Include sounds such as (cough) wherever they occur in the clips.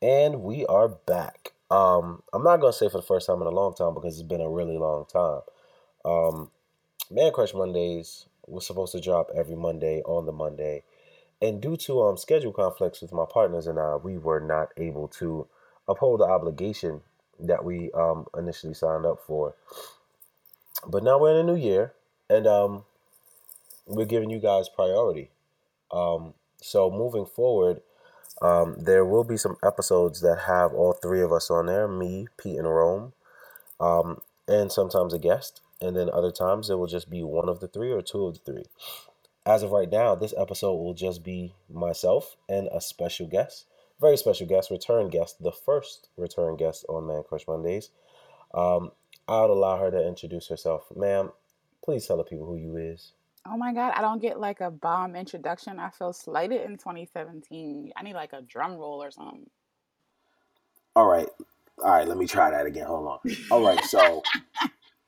And we are back. Um, I'm not gonna say for the first time in a long time because it's been a really long time. Um, Man Crush Mondays was supposed to drop every Monday on the Monday, and due to um schedule conflicts with my partners and I, we were not able to uphold the obligation that we um initially signed up for. But now we're in a new year, and um, we're giving you guys priority. Um, so moving forward, um, there will be some episodes that have all three of us on there me, Pete, and Rome, um, and sometimes a guest. And then other times it will just be one of the three or two of the three. As of right now, this episode will just be myself and a special guest, very special guest, return guest, the first return guest on Man Crush Mondays. Um, I'll allow her to introduce herself. Ma'am, please tell the people who you is. Oh my god, I don't get like a bomb introduction. I feel slighted in 2017. I need like a drum roll or something. All right. All right, let me try that again. Hold on. All right, so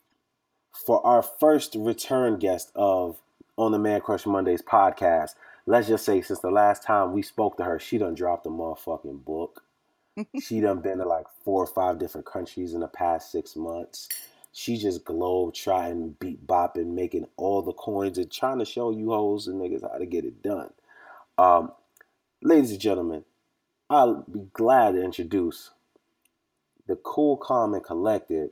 (laughs) for our first return guest of on the Man Crush Mondays podcast, let's just say since the last time we spoke to her, she done dropped a motherfucking book. (laughs) she done been to like four or five different countries in the past six months. She just globe trying, beat bopping, making all the coins and trying to show you hoes and niggas how to get it done. Um, ladies and gentlemen, I'll be glad to introduce the cool, calm, and collected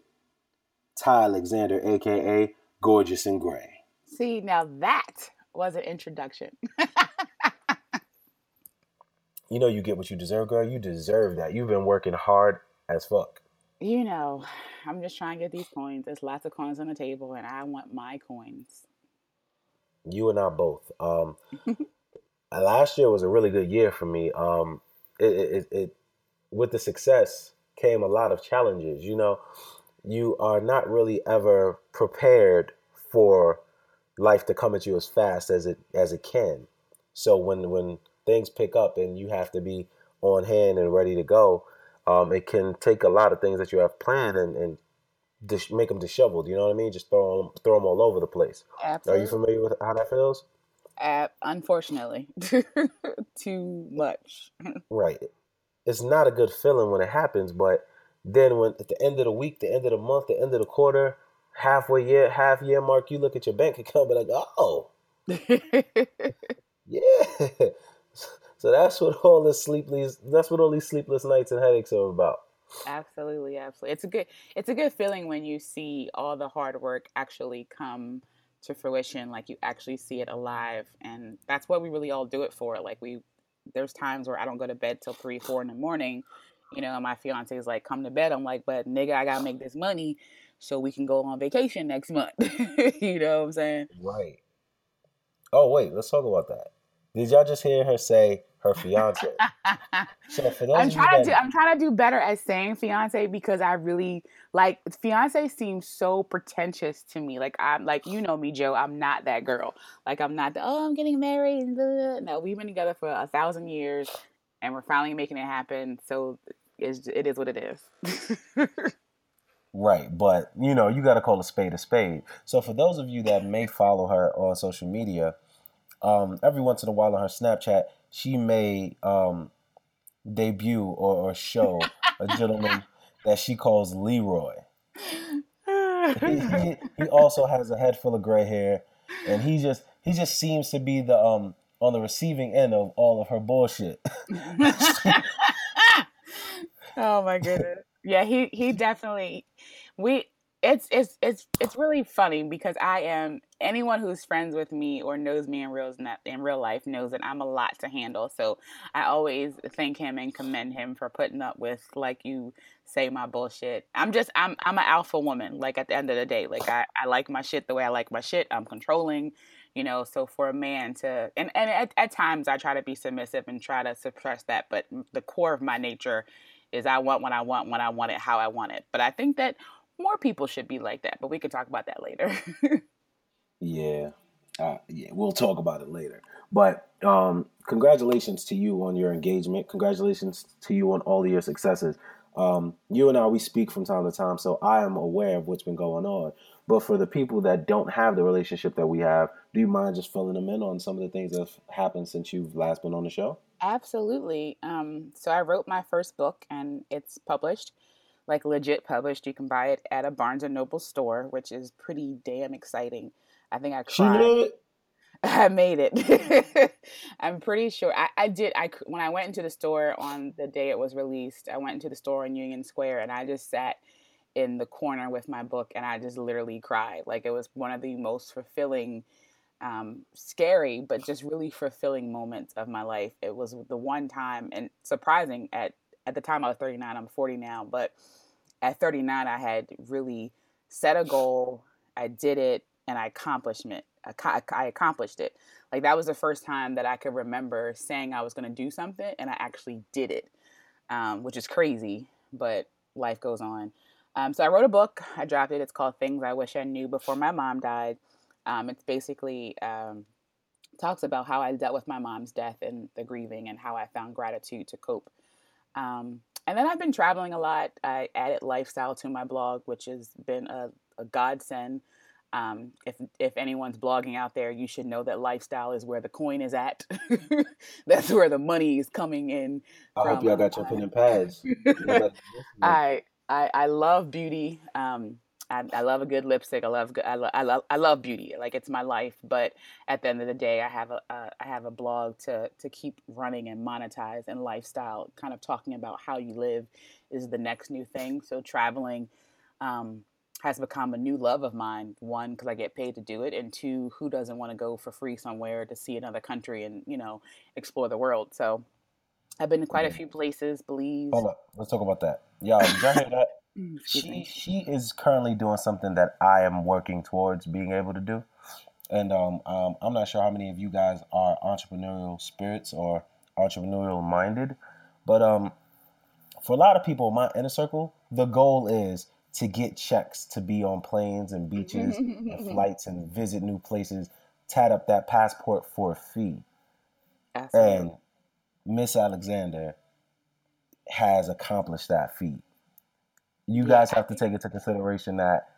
Ty Alexander, aka Gorgeous in Grey. See, now that was an introduction. (laughs) you know you get what you deserve, girl. You deserve that. You've been working hard as fuck. You know, I'm just trying to get these coins. There's lots of coins on the table, and I want my coins. You and I both. Um, (laughs) last year was a really good year for me. Um, it, it, it with the success came a lot of challenges. You know, you are not really ever prepared for life to come at you as fast as it as it can. So when when things pick up and you have to be on hand and ready to go, um, it can take a lot of things that you have planned and, and dis- make them disheveled. You know what I mean? Just throw them, throw them all over the place. Absolutely. Are you familiar with how that feels? Uh, unfortunately, (laughs) too much. (laughs) right. It's not a good feeling when it happens, but then when at the end of the week, the end of the month, the end of the quarter, halfway year, half year mark, you look at your bank (laughs) account, be like, oh, yeah. So that's what (laughs) all this sleepless that's what all these sleepless nights and headaches are about. Absolutely, absolutely. It's a good it's a good feeling when you see all the hard work actually come to fruition, like you actually see it alive. And that's what we really all do it for. Like we there's times where I don't go to bed till three, four in the morning. You know, and my fiance is like, come to bed. I'm like, but nigga, I gotta make this money so we can go on vacation next month. (laughs) you know what I'm saying? Right. Oh wait, let's talk about that. Did y'all just hear her say her fiance. so for (laughs) those I'm trying to do, I'm trying to do better at saying fiance because I really like fiance seems so pretentious to me. Like I'm like you know me, Joe. I'm not that girl. Like I'm not the oh I'm getting married. No, we've been together for a thousand years, and we're finally making it happen. So it's, it is what it is. Right, but you know, you got to call a spade a spade. So for those of you that may follow her on social media, um, every once in a while on her Snapchat, she may um, debut or, or show a (laughs) gentleman that she calls Leroy. he, (laughs) he, he, also has a head full of gray hair, and he just he just seems to be the um on the receiving end of all of her bullshit. (laughs) oh my goodness! Yeah, he he definitely we it's it's it's it's really funny because I am anyone who's friends with me or knows me in real in real life knows that I'm a lot to handle. So I always thank him and commend him for putting up with like you say my bullshit. I'm just I'm I'm an alpha woman. Like at the end of the day, like I I like my shit the way I like my shit. I'm controlling, you know. So for a man to and and at, at times I try to be submissive and try to suppress that, but the core of my nature is I want what I want when I want it how I want it. But I think that more people should be like that, but we can talk about that later. (laughs) yeah. Uh, yeah, we'll talk about it later. But um, congratulations to you on your engagement. Congratulations to you on all of your successes. Um, you and I, we speak from time to time, so I am aware of what's been going on. But for the people that don't have the relationship that we have, do you mind just filling them in on some of the things that have happened since you've last been on the show? Absolutely. Um, so I wrote my first book and it's published, like legit published. You can buy it at a Barnes and Noble store, which is pretty damn exciting. I think I cried. (laughs) I made it. (laughs) I'm pretty sure I, I did. I when I went into the store on the day it was released, I went into the store in Union Square and I just sat in the corner with my book and I just literally cried. Like it was one of the most fulfilling um, scary, but just really fulfilling moments of my life. It was the one time and surprising at at the time I was 39. I'm 40 now, but at 39 I had really set a goal. I did it, and I accomplished it. I, accomplished it. Like that was the first time that I could remember saying I was going to do something, and I actually did it, um, which is crazy. But life goes on. Um, so I wrote a book. I dropped it. It's called Things I Wish I Knew Before My Mom Died um, it's basically um, talks about how I dealt with my mom's death and the grieving and how I found gratitude to cope. Um, and then I've been traveling a lot. I added lifestyle to my blog, which has been a, a godsend. Um, if if anyone's blogging out there, you should know that lifestyle is where the coin is at. (laughs) That's where the money is coming in. I from. hope y'all got your pen and pads. (laughs) I, I I love beauty. Um, I, I, love a good lipstick. I love I, lo- I love I love beauty. Like it's my life. But at the end of the day, I have a uh, I have a blog to to keep running and monetize and lifestyle. Kind of talking about how you live is the next new thing. So traveling um, has become a new love of mine. One, because I get paid to do it, and two, who doesn't want to go for free somewhere to see another country and you know explore the world? So I've been to quite a few places. Belize. Hold up, let's talk about that. Yeah, did y'all hear that? Mm, she she is currently doing something that I am working towards being able to do, and um, um, I'm not sure how many of you guys are entrepreneurial spirits or entrepreneurial minded, but um, for a lot of people in my inner circle, the goal is to get checks to be on planes and beaches and (laughs) flights and visit new places, tat up that passport for a fee, Absolutely. and Miss Alexander has accomplished that feat you guys have to take into consideration that,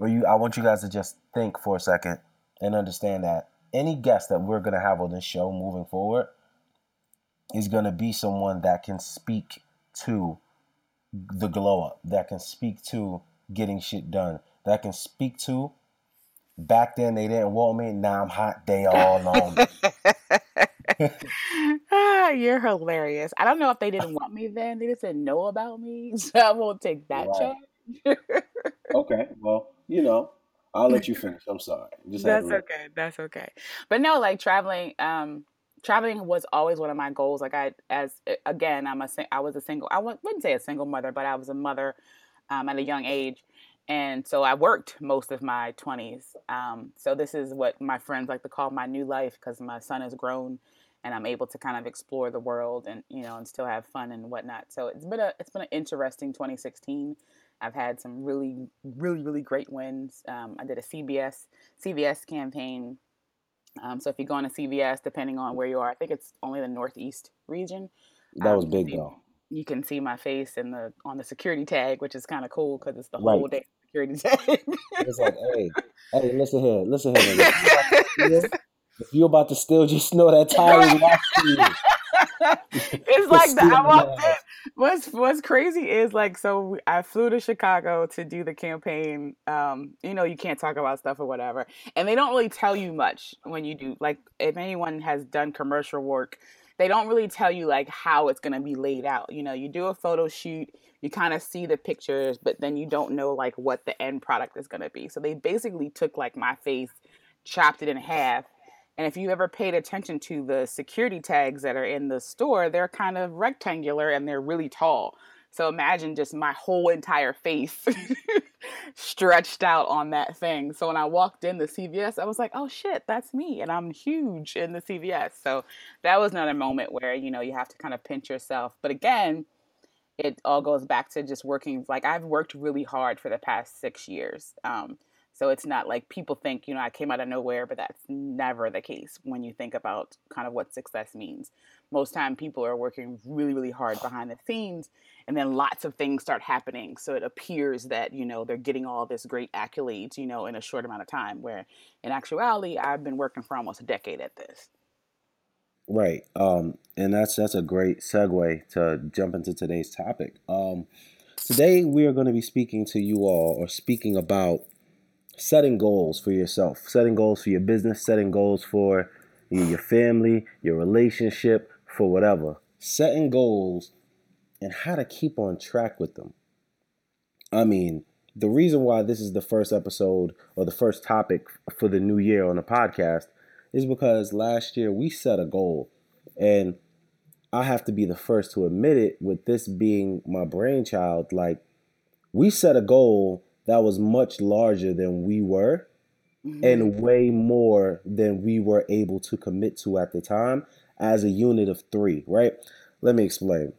or you, I want you guys to just think for a second and understand that any guest that we're gonna have on this show moving forward is gonna be someone that can speak to the glow up, that can speak to getting shit done, that can speak to back then they didn't want me, now I'm hot, they all on me. (laughs) ah, you're hilarious. I don't know if they didn't want me then. They just didn't know about me. (laughs) So I won't take that right. charge. okay. Well, you know, I'll let you (laughs) finish. I'm sorry. Just That's okay. That's okay. But no, like traveling, um, traveling was always one of my goals. Like I, as again, I'm a, I was a single, I wouldn't say a single mother, but I was a mother um, at a young age. And so I worked most of my 20s. Um, so this is what my friends like to call my new life because my son is grown and I'm able to kind of explore the world and you know and still have fun and whatnot. So it's been a it's been an interesting 2016. I've had some really really really great wins. Um, I did a CVS CVS campaign. Um, so if you go on a CVS, depending on where you are, I think it's only the Northeast region. That was um, big see, though. You can see my face in the on the security tag, which is kind of cool because it's the right. whole day security (laughs) tag. it's like, hey, hey, listen here, listen here. (laughs) (laughs) If you about to steal, (laughs) just know that watching you. (laughs) it's like the, I walked in. What's What's crazy is like so I flew to Chicago to do the campaign. Um, you know, you can't talk about stuff or whatever, and they don't really tell you much when you do. Like, if anyone has done commercial work, they don't really tell you like how it's going to be laid out. You know, you do a photo shoot, you kind of see the pictures, but then you don't know like what the end product is going to be. So they basically took like my face, chopped it in half and if you ever paid attention to the security tags that are in the store, they're kind of rectangular and they're really tall. So imagine just my whole entire face (laughs) stretched out on that thing. So when I walked in the CVS, I was like, oh shit, that's me. And I'm huge in the CVS. So that was another moment where, you know, you have to kind of pinch yourself. But again, it all goes back to just working. Like I've worked really hard for the past six years. Um, so it's not like people think, you know, I came out of nowhere, but that's never the case when you think about kind of what success means. Most time people are working really, really hard behind the scenes and then lots of things start happening. So it appears that, you know, they're getting all this great accolades, you know, in a short amount of time, where in actuality, I've been working for almost a decade at this. Right. Um, and that's that's a great segue to jump into today's topic. Um, today we are going to be speaking to you all, or speaking about setting goals for yourself, setting goals for your business, setting goals for your family, your relationship, for whatever. Setting goals and how to keep on track with them. I mean, the reason why this is the first episode or the first topic for the new year on the podcast is because last year we set a goal and I have to be the first to admit it with this being my brainchild like we set a goal that was much larger than we were mm-hmm. and way more than we were able to commit to at the time as a unit of 3, right? Let me explain.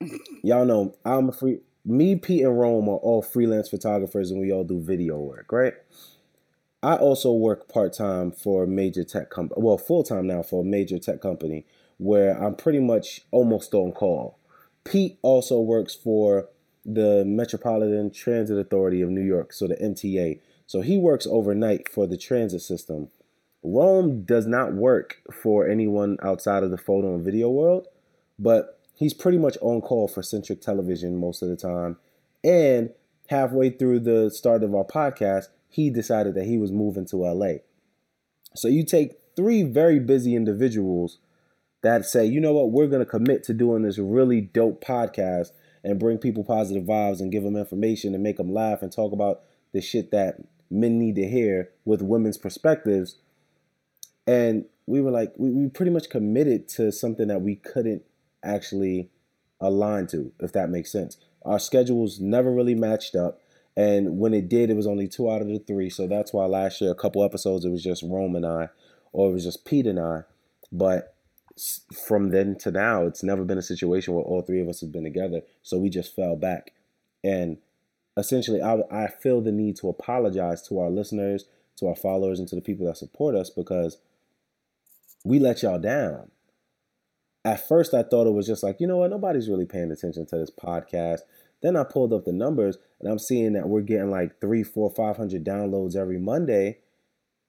(laughs) Y'all know I'm a free me, Pete, and Rome are all freelance photographers and we all do video work, right? I also work part time for a major tech company, well, full time now for a major tech company where I'm pretty much almost on call. Pete also works for the Metropolitan Transit Authority of New York, so the MTA. So he works overnight for the transit system. Rome does not work for anyone outside of the photo and video world, but he's pretty much on call for Centric Television most of the time. And halfway through the start of our podcast, he decided that he was moving to LA. So you take three very busy individuals that say, you know what, we're going to commit to doing this really dope podcast and bring people positive vibes and give them information and make them laugh and talk about the shit that men need to hear with women's perspectives. And we were like, we, we pretty much committed to something that we couldn't actually align to, if that makes sense. Our schedules never really matched up. And when it did, it was only two out of the three. So that's why last year, a couple episodes, it was just Rome and I, or it was just Pete and I. But from then to now, it's never been a situation where all three of us have been together. So we just fell back. And essentially, I, I feel the need to apologize to our listeners, to our followers, and to the people that support us because we let y'all down at first I thought it was just like, you know what, nobody's really paying attention to this podcast. Then I pulled up the numbers and I'm seeing that we're getting like three, four, five hundred downloads every Monday.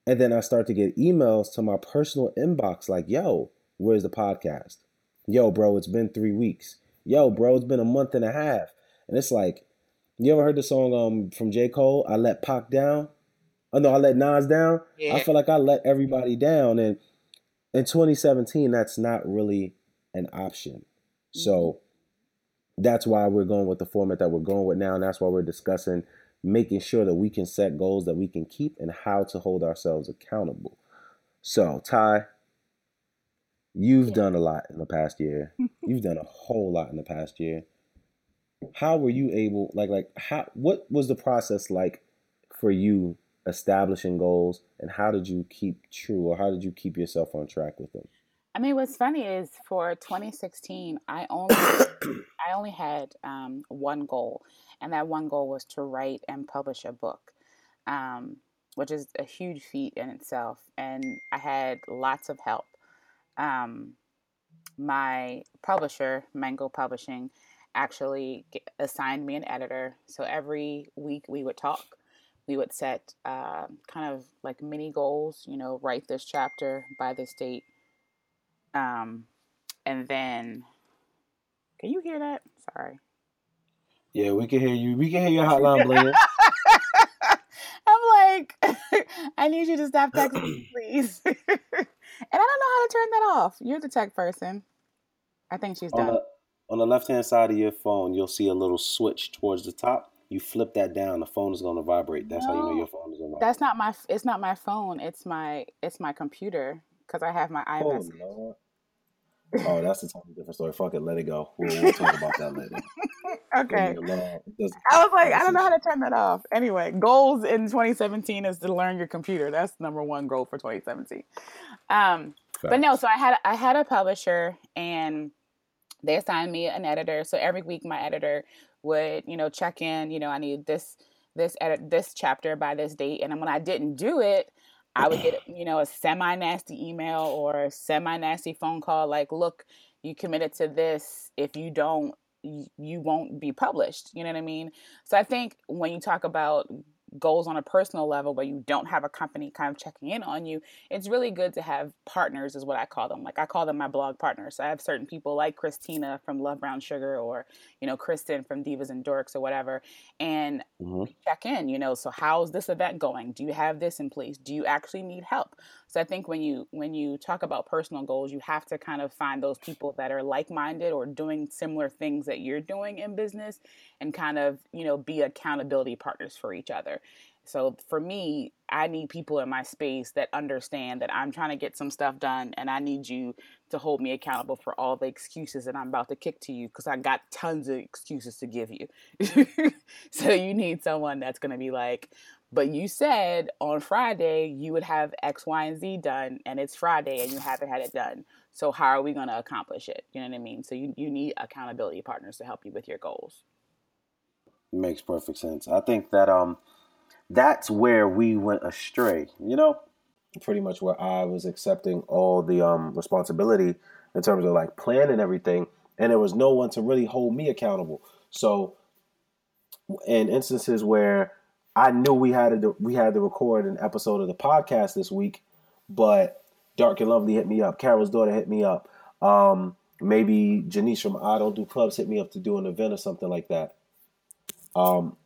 And then I start to get emails to my personal inbox like, yo, where's the podcast? Yo, bro, it's been three weeks. Yo, bro, it's been a month and a half. And it's like, you ever heard the song um from J. Cole, I Let Pac Down? Oh no, I let Nas down. Yeah. I feel like I let everybody down. And in 2017, that's not really an option. Mm-hmm. So that's why we're going with the format that we're going with now. And that's why we're discussing making sure that we can set goals that we can keep and how to hold ourselves accountable. So, Ty, you've yeah. done a lot in the past year. (laughs) you've done a whole lot in the past year. How were you able like like how what was the process like for you establishing goals and how did you keep true or how did you keep yourself on track with them? I mean, what's funny is for 2016, I only (coughs) I only had um, one goal, and that one goal was to write and publish a book, um, which is a huge feat in itself. And I had lots of help. Um, my publisher, Mango Publishing, actually assigned me an editor. So every week we would talk. We would set uh, kind of like mini goals. You know, write this chapter by this date um, and then, can you hear that? Sorry. Yeah, we can hear you. We can hear your hotline blinging. (laughs) I'm like, (laughs) I need you to stop texting, (clears throat) please. (laughs) and I don't know how to turn that off. You're the tech person. I think she's on done. The, on the left hand side of your phone, you'll see a little switch towards the top. You flip that down, the phone is going to vibrate. That's no, how you know your phone is going to vibrate. That's not my. It's not my phone. It's my. It's my computer because I have my oh, iMessage. Oh, (laughs) oh, that's a totally different story. Fuck it, let it go. We'll, we'll talk about that later. (laughs) okay. I was like, I don't know how to turn that off. Anyway, goals in 2017 is to learn your computer. That's number one goal for 2017. Um, but no, so I had I had a publisher and they assigned me an editor. So every week my editor would, you know, check in, you know, I need this this edit this chapter by this date. And when I didn't do it, I would get, you know, a semi nasty email or a semi nasty phone call like, look, you committed to this. If you don't, you won't be published. You know what I mean? So I think when you talk about goals on a personal level where you don't have a company kind of checking in on you, it's really good to have partners, is what I call them. Like I call them my blog partners. So I have certain people like Christina from Love Brown Sugar or, you know, Kristen from Divas and Dorks or whatever. And mm-hmm. check in, you know, so how's this event going? Do you have this in place? Do you actually need help? So I think when you when you talk about personal goals, you have to kind of find those people that are like-minded or doing similar things that you're doing in business and kind of, you know, be accountability partners for each other. So for me, I need people in my space that understand that I'm trying to get some stuff done and I need you to hold me accountable for all the excuses that I'm about to kick to you because I got tons of excuses to give you. (laughs) so you need someone that's going to be like, but you said on Friday you would have X, Y, and Z done, and it's Friday and you haven't had it done. So how are we going to accomplish it? You know what I mean? So you, you need accountability partners to help you with your goals. Makes perfect sense. I think that um that's where we went astray. You know, pretty much where I was accepting all the um responsibility in terms of like planning everything, and there was no one to really hold me accountable. So in instances where I knew we had to we had to record an episode of the podcast this week, but Dark and Lovely hit me up. Carol's daughter hit me up. Um, maybe Janice from I Don't Do Clubs hit me up to do an event or something like that. Um,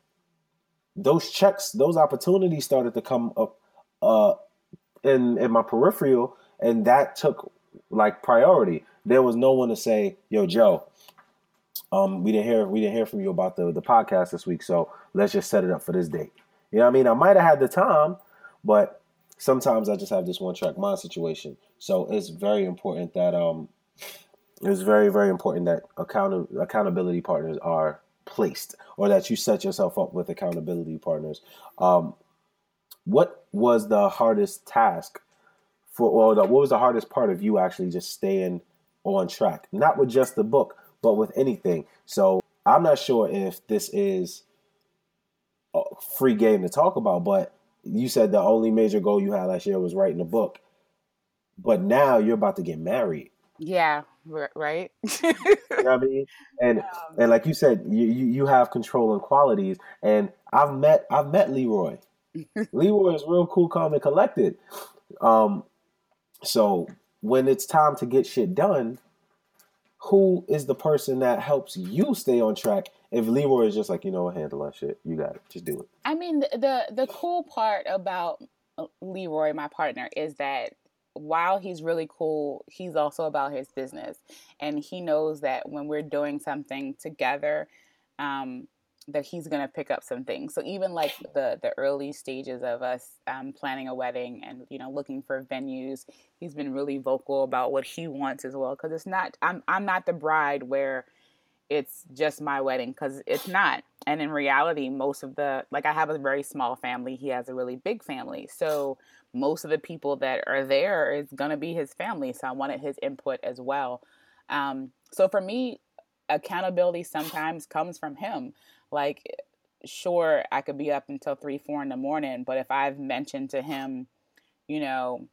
those checks, those opportunities started to come up uh, in in my peripheral, and that took like priority. There was no one to say, "Yo, Joe, um, we didn't hear we didn't hear from you about the the podcast this week, so let's just set it up for this date." You know what I mean? I might have had the time, but sometimes I just have this one track mind situation. So it's very important that um it's very very important that account accountability partners are placed or that you set yourself up with accountability partners. Um, what was the hardest task for or the, what was the hardest part of you actually just staying on track? Not with just the book, but with anything. So I'm not sure if this is a free game to talk about, but you said the only major goal you had last year was writing a book. But now you're about to get married. Yeah, right. you know I mean? And um, and like you said, you, you you have control and qualities. And I've met I've met Leroy. (laughs) Leroy is real cool, calm, and collected. Um, so when it's time to get shit done, who is the person that helps you stay on track if Leroy is just like, you know, handle that shit, you got it, just do it. I mean, the the cool part about Leroy, my partner, is that while he's really cool, he's also about his business, and he knows that when we're doing something together, um, that he's gonna pick up some things. So even like the the early stages of us um, planning a wedding and you know looking for venues, he's been really vocal about what he wants as well. Because it's not I'm I'm not the bride where it's just my wedding because it's not. And in reality, most of the like I have a very small family. He has a really big family, so most of the people that are there is gonna be his family. So I wanted his input as well. Um, so for me, accountability sometimes comes from him like sure i could be up until three four in the morning but if i've mentioned to him you know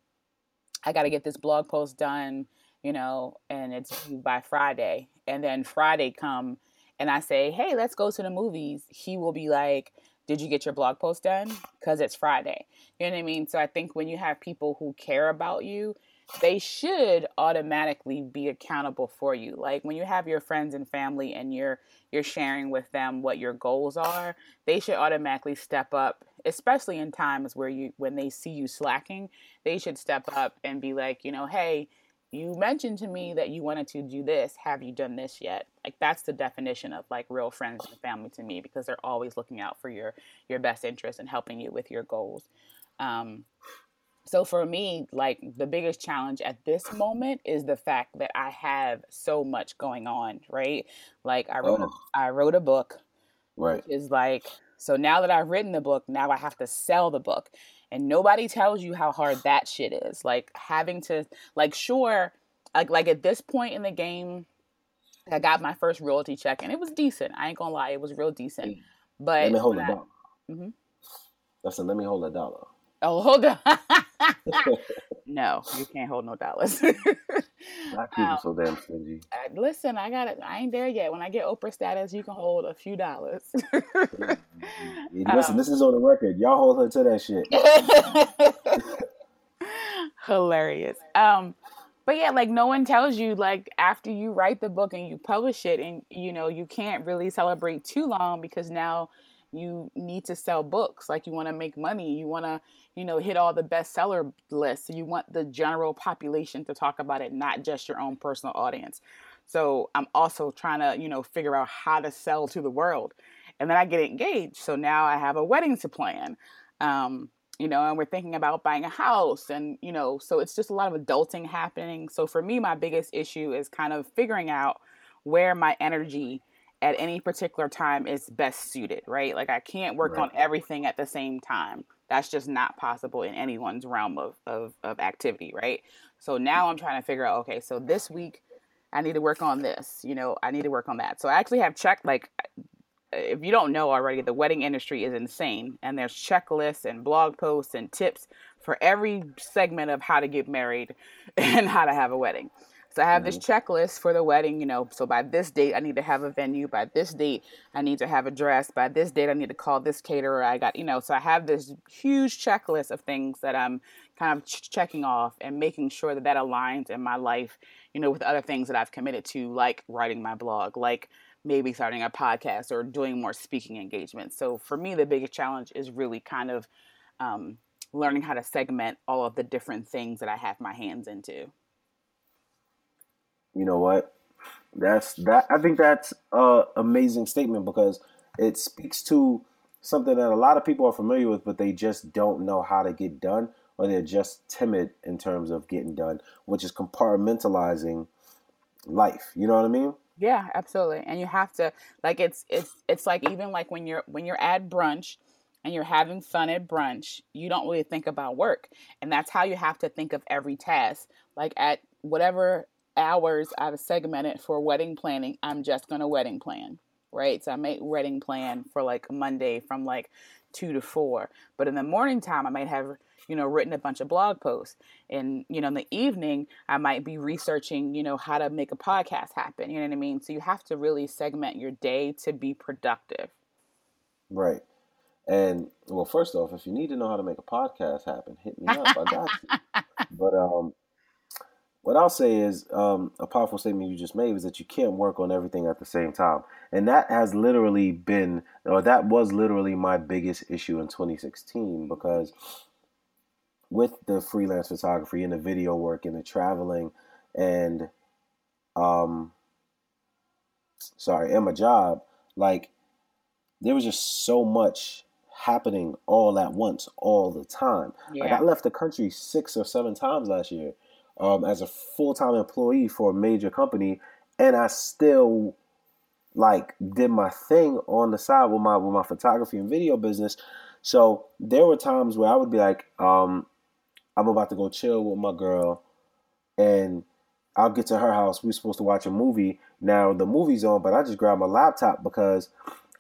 i got to get this blog post done you know and it's by friday and then friday come and i say hey let's go to the movies he will be like did you get your blog post done? Because it's friday. You know what i mean? So i think when you have people who care about you they should automatically be accountable for you. Like when you have your friends and family and you're you're sharing with them what your goals are, they should automatically step up, especially in times where you when they see you slacking, they should step up and be like, you know, hey, you mentioned to me that you wanted to do this. Have you done this yet? Like that's the definition of like real friends and family to me because they're always looking out for your your best interest and helping you with your goals. Um, so for me, like the biggest challenge at this moment is the fact that I have so much going on, right? Like I wrote oh. a, I wrote a book. Right. Is like so now that I've written the book, now I have to sell the book. And nobody tells you how hard that shit is. Like having to like sure like like at this point in the game I got my first royalty check and it was decent. I ain't gonna lie, it was real decent. But let me hold a dollar. Mm-hmm. I said, let me hold a dollar Oh, hold on. (laughs) no, you can't hold no dollars. (laughs) Black people um, so damn stingy. I, listen, I got it. I ain't there yet. When I get Oprah status, you can hold a few dollars. (laughs) listen, um, this is on the record. Y'all hold her to that shit. Hilarious. Um, but yeah, like no one tells you like after you write the book and you publish it, and you know you can't really celebrate too long because now you need to sell books like you want to make money you want to you know hit all the bestseller lists you want the general population to talk about it not just your own personal audience. So i'm also trying to you know figure out how to sell to the world and then i get engaged so now i have a wedding to plan um, you know and we're thinking about buying a house and you know so it's just a lot of adulting happening. So for me my biggest issue is kind of figuring out where my energy at any particular time is best suited, right? Like I can't work right. on everything at the same time. That's just not possible in anyone's realm of, of, of activity, right? So now I'm trying to figure out, okay, so this week I need to work on this, you know, I need to work on that. So I actually have checked like if you don't know already, the wedding industry is insane and there's checklists and blog posts and tips for every segment of how to get married (laughs) and how to have a wedding. So I have this mm-hmm. checklist for the wedding, you know. So by this date, I need to have a venue. By this date, I need to have a dress. By this date, I need to call this caterer. I got, you know, so I have this huge checklist of things that I'm kind of ch- checking off and making sure that that aligns in my life, you know, with other things that I've committed to, like writing my blog, like maybe starting a podcast or doing more speaking engagements. So for me, the biggest challenge is really kind of um, learning how to segment all of the different things that I have my hands into you know what? That's that. I think that's a amazing statement because it speaks to something that a lot of people are familiar with, but they just don't know how to get done, or they're just timid in terms of getting done, which is compartmentalizing life. You know what I mean? Yeah, absolutely. And you have to like it's it's it's like even like when you're when you're at brunch and you're having fun at brunch, you don't really think about work. And that's how you have to think of every task. Like at whatever hours I've segmented for wedding planning, I'm just going to wedding plan, right? So I make wedding plan for like Monday from like two to four. But in the morning time, I might have, you know, written a bunch of blog posts. And, you know, in the evening, I might be researching, you know, how to make a podcast happen. You know what I mean? So you have to really segment your day to be productive. Right. And well, first off, if you need to know how to make a podcast happen, hit me up. I got you. (laughs) But um, what I'll say is um, a powerful statement you just made was that you can't work on everything at the same time. And that has literally been, or that was literally my biggest issue in 2016 because with the freelance photography and the video work and the traveling and, um, sorry, and my job, like there was just so much happening all at once, all the time. Yeah. Like I left the country six or seven times last year um, as a full time employee for a major company, and I still like did my thing on the side with my with my photography and video business. So there were times where I would be like, um, I'm about to go chill with my girl, and I'll get to her house. We're supposed to watch a movie. Now the movie's on, but I just grab my laptop because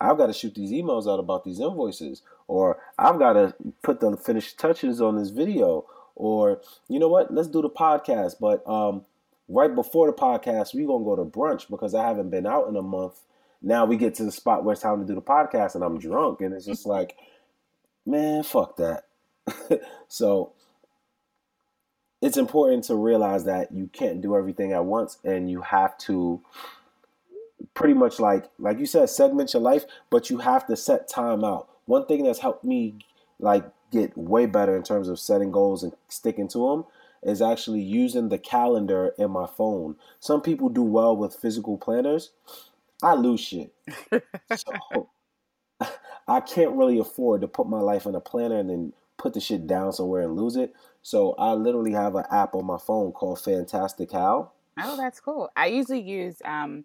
I've got to shoot these emails out about these invoices, or I've got to put the finished touches on this video, or you know what, let's do the podcast. But um, right before the podcast, we're gonna go to brunch because I haven't been out in a month. Now we get to the spot where it's time to do the podcast, and I'm drunk, and it's just (laughs) like, man, fuck that. (laughs) so it's important to realize that you can't do everything at once, and you have to pretty much like like you said segment your life but you have to set time out one thing that's helped me like get way better in terms of setting goals and sticking to them is actually using the calendar in my phone. Some people do well with physical planners. I lose shit. so (laughs) I can't really afford to put my life in a planner and then put the shit down somewhere and lose it. So I literally have an app on my phone called Fantastic Fantastical. Oh, that's cool. I usually use um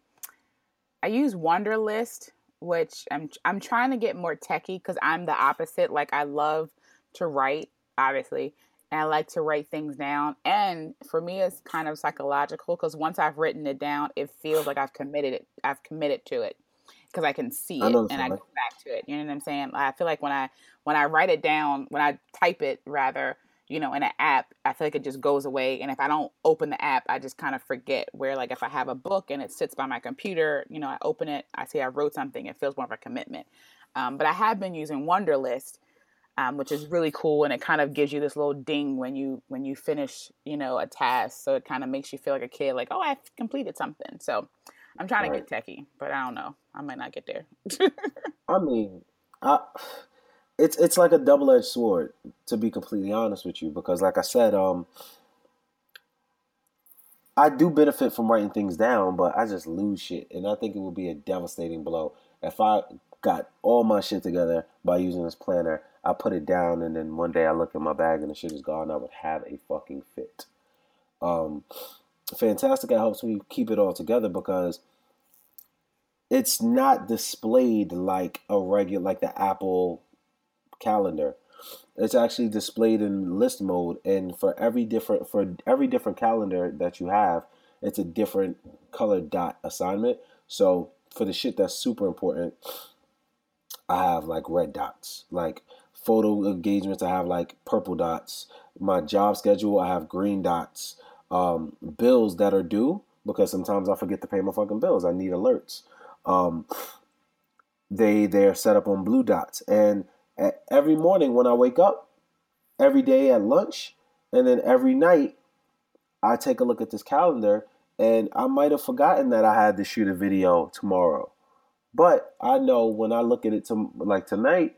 I use Wunderlist, which I'm I'm trying to get more techie because I'm the opposite. Like I love to write, obviously, and I like to write things down. And for me, it's kind of psychological because once I've written it down, it feels like I've committed it. I've committed to it. because I can see it and I go back to it. You know what I'm saying? I feel like when I when I write it down, when I type it rather, you know, in an app, I feel like it just goes away. And if I don't open the app, I just kind of forget. Where like if I have a book and it sits by my computer, you know, I open it, I see I wrote something, it feels more of a commitment. Um, but I have been using Wunderlist, um, which is really cool, and it kind of gives you this little ding when you when you finish, you know, a task. So it kind of makes you feel like a kid, like, oh, i've completed something. So I'm trying right. to get techie, but I don't know. I might not get there. I mean, I it's it's like a double edged sword to be completely honest with you because like I said, um, I do benefit from writing things down, but I just lose shit, and I think it would be a devastating blow if I got all my shit together by using this planner. I put it down, and then one day I look in my bag and the shit is gone. I would have a fucking fit. Um, Fantastical helps me keep it all together because it's not displayed like a regular like the Apple calendar. It's actually displayed in list mode and for every different for every different calendar that you have, it's a different color dot assignment. So for the shit that's super important, I have like red dots. Like photo engagements, I have like purple dots. My job schedule, I have green dots. Um, bills that are due because sometimes I forget to pay my fucking bills. I need alerts. Um, they they're set up on blue dots, and every morning when I wake up, every day at lunch, and then every night, I take a look at this calendar, and I might have forgotten that I had to shoot a video tomorrow, but I know when I look at it to like tonight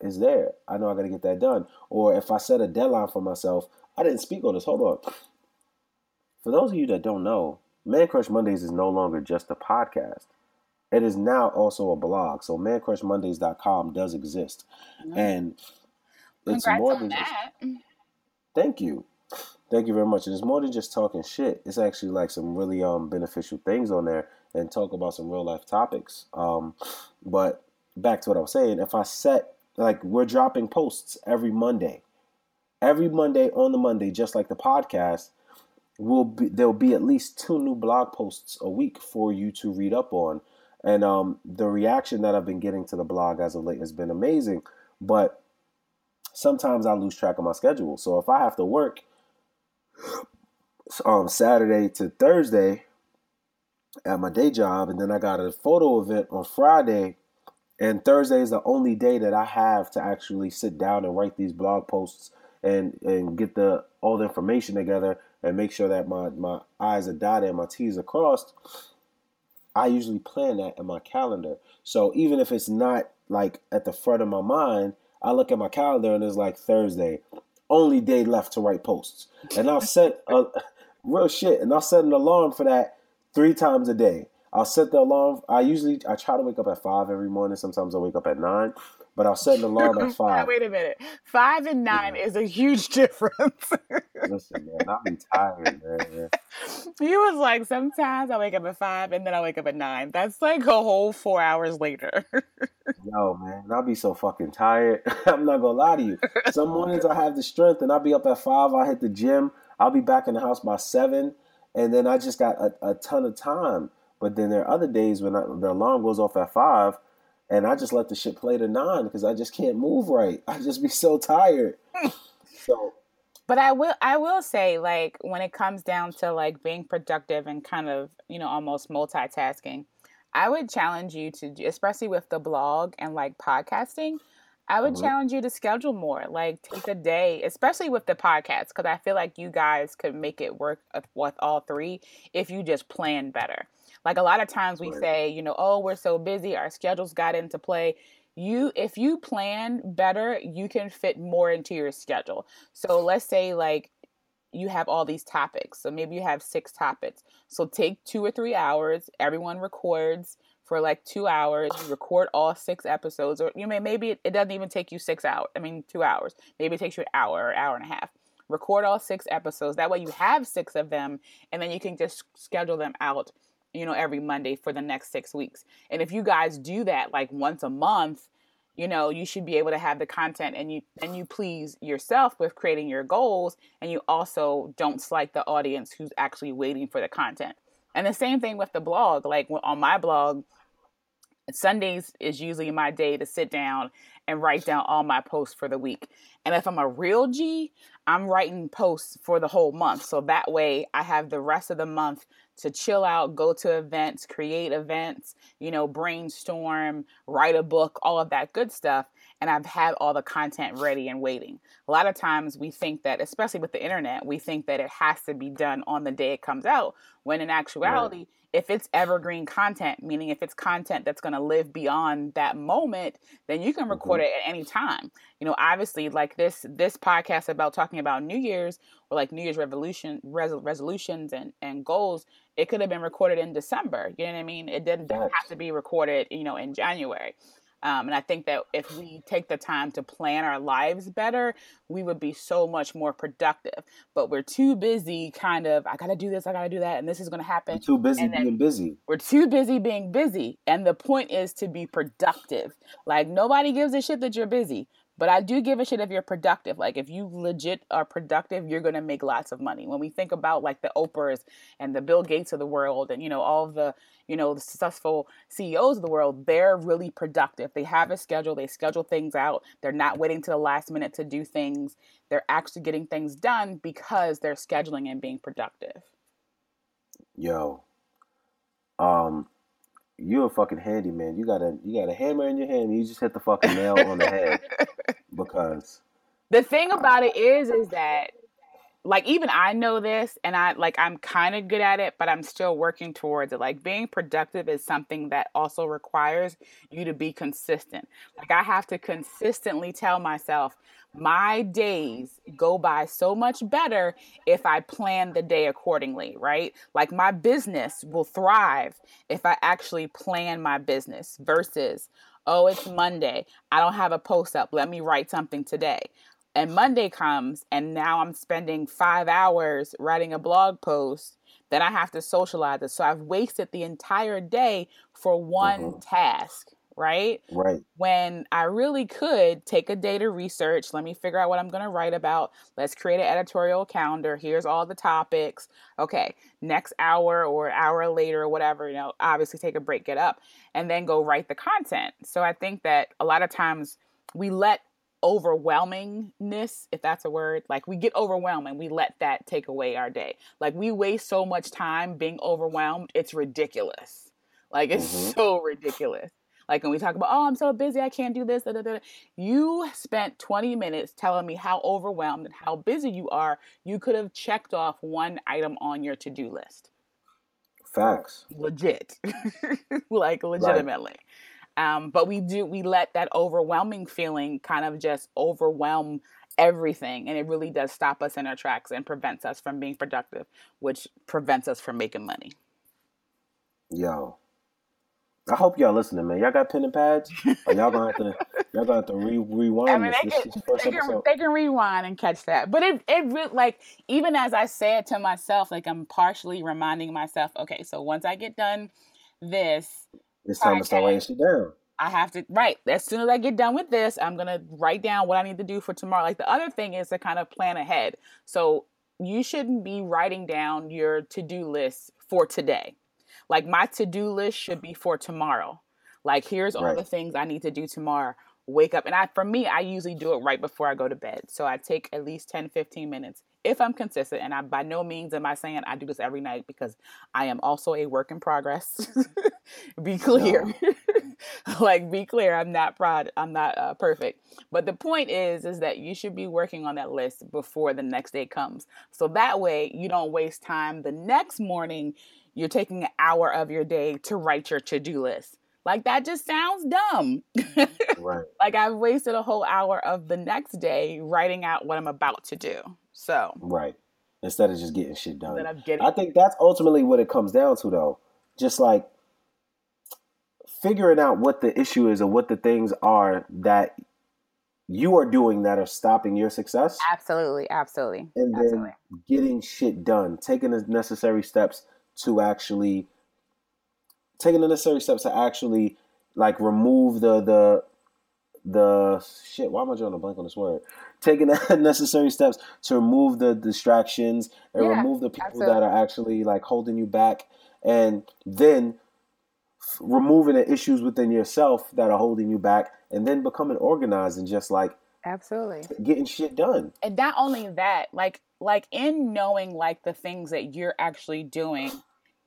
is there. I know I got to get that done. Or if I set a deadline for myself, I didn't speak on this. Hold on. For those of you that don't know, Man Crush Mondays is no longer just a podcast. It is now also a blog. So mancrushmondays.com does exist. And it's Congrats more than just, Thank you. Thank you very much. And it's more than just talking shit. It's actually like some really um beneficial things on there and talk about some real life topics. Um but back to what I was saying, if I set like we're dropping posts every Monday. Every Monday on the Monday, just like the podcast, will be there'll be at least two new blog posts a week for you to read up on. And um, the reaction that I've been getting to the blog as of late has been amazing. But sometimes I lose track of my schedule. So if I have to work um, Saturday to Thursday at my day job, and then I got a photo event on Friday, and Thursday is the only day that I have to actually sit down and write these blog posts and and get the all the information together and make sure that my my I's are dotted and my T's are crossed. I usually plan that in my calendar. So even if it's not like at the front of my mind, I look at my calendar and it's like Thursday, only day left to write posts. And I'll set a (laughs) real shit and I'll set an alarm for that three times a day. I'll set the alarm. I usually I try to wake up at five every morning. Sometimes I wake up at nine but I'll set an alarm at (laughs) five. Wait a minute. Five and nine yeah. is a huge (laughs) difference. Listen, man, I'm tired, man. He was like, sometimes I wake up at five and then I wake up at nine. That's like a whole four hours later. (laughs) Yo, man, I'll be so fucking tired. I'm not gonna lie to you. Some mornings I have the strength and I'll be up at five. I hit the gym. I'll be back in the house by seven, and then I just got a, a ton of time. But then there are other days when I, the alarm goes off at five and I just let the shit play to nine because I just can't move right. I just be (laughs) so tired. so, but I will I will say like when it comes down to like being productive and kind of you know almost multitasking, I would challenge you to especially with the blog and like podcasting. I would mm-hmm. challenge you to schedule more. Like take a day, especially with the podcast, because I feel like you guys could make it work with all three if you just plan better. Like a lot of times we right. say, you know, oh, we're so busy, our schedules got into play. You if you plan better, you can fit more into your schedule. So let's say like you have all these topics. So maybe you have six topics. So take 2 or 3 hours, everyone records for like 2 hours, you record all six episodes or you may maybe it, it doesn't even take you 6 hours. I mean 2 hours. Maybe it takes you an hour or hour and a half record all six episodes. That way you have six of them and then you can just schedule them out you know, every Monday for the next six weeks. And if you guys do that like once a month, you know, you should be able to have the content and you and you please yourself with creating your goals and you also don't slight the audience who's actually waiting for the content. And the same thing with the blog. Like on my blog, Sundays is usually my day to sit down and write down all my posts for the week. And if I'm a real G, I'm writing posts for the whole month. So that way I have the rest of the month to chill out, go to events, create events, you know, brainstorm, write a book, all of that good stuff. And I've had all the content ready and waiting. A lot of times we think that, especially with the internet, we think that it has to be done on the day it comes out, when in actuality, right if it's evergreen content, meaning if it's content that's going to live beyond that moment, then you can record mm-hmm. it at any time. You know, obviously, like this this podcast about talking about New Year's or like New Year's revolution res- resolutions and and goals, it could have been recorded in December. You know what I mean? It didn't, didn't have to be recorded, you know, in January. Um, and I think that if we take the time to plan our lives better, we would be so much more productive. But we're too busy, kind of, I gotta do this, I gotta do that, and this is gonna happen. We're too busy being busy. We're too busy being busy. And the point is to be productive. Like, nobody gives a shit that you're busy. But I do give a shit if you're productive. Like if you legit are productive, you're gonna make lots of money. When we think about like the Oprahs and the Bill Gates of the world and you know, all the, you know, the successful CEOs of the world, they're really productive. They have a schedule, they schedule things out, they're not waiting to the last minute to do things. They're actually getting things done because they're scheduling and being productive. Yo. Um you're a fucking handyman. You got a you got a hammer in your hand. And you just hit the fucking nail on the head (laughs) because the thing about it is is that like even I know this and I like I'm kind of good at it, but I'm still working towards it. Like being productive is something that also requires you to be consistent. Like I have to consistently tell myself my days go by so much better if I plan the day accordingly, right? Like my business will thrive if I actually plan my business versus oh, it's Monday. I don't have a post up. Let me write something today and Monday comes and now I'm spending five hours writing a blog post, then I have to socialize it. So I've wasted the entire day for one mm-hmm. task, right? Right. When I really could take a day to research, let me figure out what I'm going to write about. Let's create an editorial calendar. Here's all the topics. Okay, next hour or hour later or whatever, you know, obviously take a break, get up, and then go write the content. So I think that a lot of times we let overwhelmingness, if that's a word, like we get overwhelmed and we let that take away our day. Like we waste so much time being overwhelmed, it's ridiculous. Like it's mm-hmm. so ridiculous. Like when we talk about, oh, I'm so busy, I can't do this. Da, da, da. You spent 20 minutes telling me how overwhelmed and how busy you are. You could have checked off one item on your to do list. Facts. Legit. (laughs) like legitimately. Right. Um, but we do we let that overwhelming feeling kind of just overwhelm everything and it really does stop us in our tracks and prevents us from being productive which prevents us from making money yo I hope y'all listening, man. Y'all got pen and pads? Or y'all gonna have to (laughs) y'all gonna have to re- rewind I mean, this. They, can, they, can, they can rewind and catch that. But it it really like even as I say it to myself, like I'm partially reminding myself, okay, so once I get done this, it's time to start writing shit down. I have to right as soon as I get done with this, I'm gonna write down what I need to do for tomorrow. Like the other thing is to kind of plan ahead. So you shouldn't be writing down your to-do list for today. Like my to-do list should be for tomorrow. Like here's all right. the things I need to do tomorrow. Wake up and I for me I usually do it right before I go to bed. So I take at least 10 15 minutes if I'm consistent, and I by no means am I saying I do this every night because I am also a work in progress. (laughs) be clear, (laughs) like be clear. I'm not proud. I'm not uh, perfect. But the point is, is that you should be working on that list before the next day comes, so that way you don't waste time. The next morning, you're taking an hour of your day to write your to do list. Like that just sounds dumb. right. (laughs) Like I've wasted a whole hour of the next day writing out what I'm about to do. So right, instead of just getting shit done. Getting- I think that's ultimately what it comes down to, though. Just like figuring out what the issue is or what the things are that you are doing that are stopping your success. Absolutely, absolutely. And then absolutely. getting shit done, taking the necessary steps to actually taking the necessary steps to actually like remove the the the shit. Why am I drawing a blank on this word? Taking the (laughs) necessary steps to remove the distractions and yeah, remove the people absolutely. that are actually like holding you back, and then removing the issues within yourself that are holding you back, and then becoming organized and just like absolutely getting shit done. And not only that, like like in knowing like the things that you're actually doing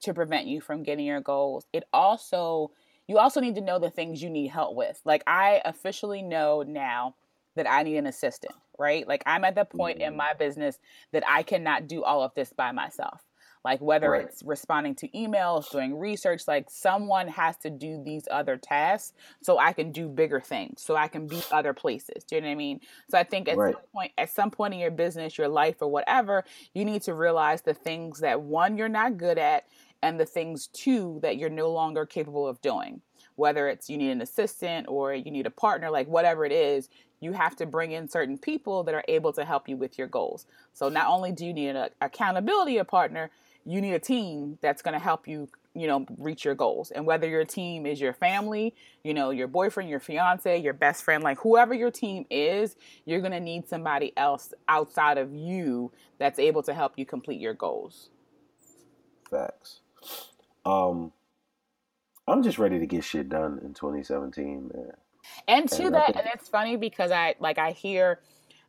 to prevent you from getting your goals, it also you also need to know the things you need help with. Like I officially know now that I need an assistant, right? Like I'm at the point mm-hmm. in my business that I cannot do all of this by myself. Like whether right. it's responding to emails, doing research, like someone has to do these other tasks so I can do bigger things, so I can be other places. Do you know what I mean? So I think at right. some point, at some point in your business, your life, or whatever, you need to realize the things that one you're not good at, and the things too that you're no longer capable of doing. Whether it's you need an assistant or you need a partner, like whatever it is, you have to bring in certain people that are able to help you with your goals. So not only do you need an accountability a partner, you need a team that's going to help you you know reach your goals and whether your team is your family you know your boyfriend your fiance your best friend like whoever your team is you're going to need somebody else outside of you that's able to help you complete your goals facts um i'm just ready to get shit done in 2017 man and to and that think- and it's funny because i like i hear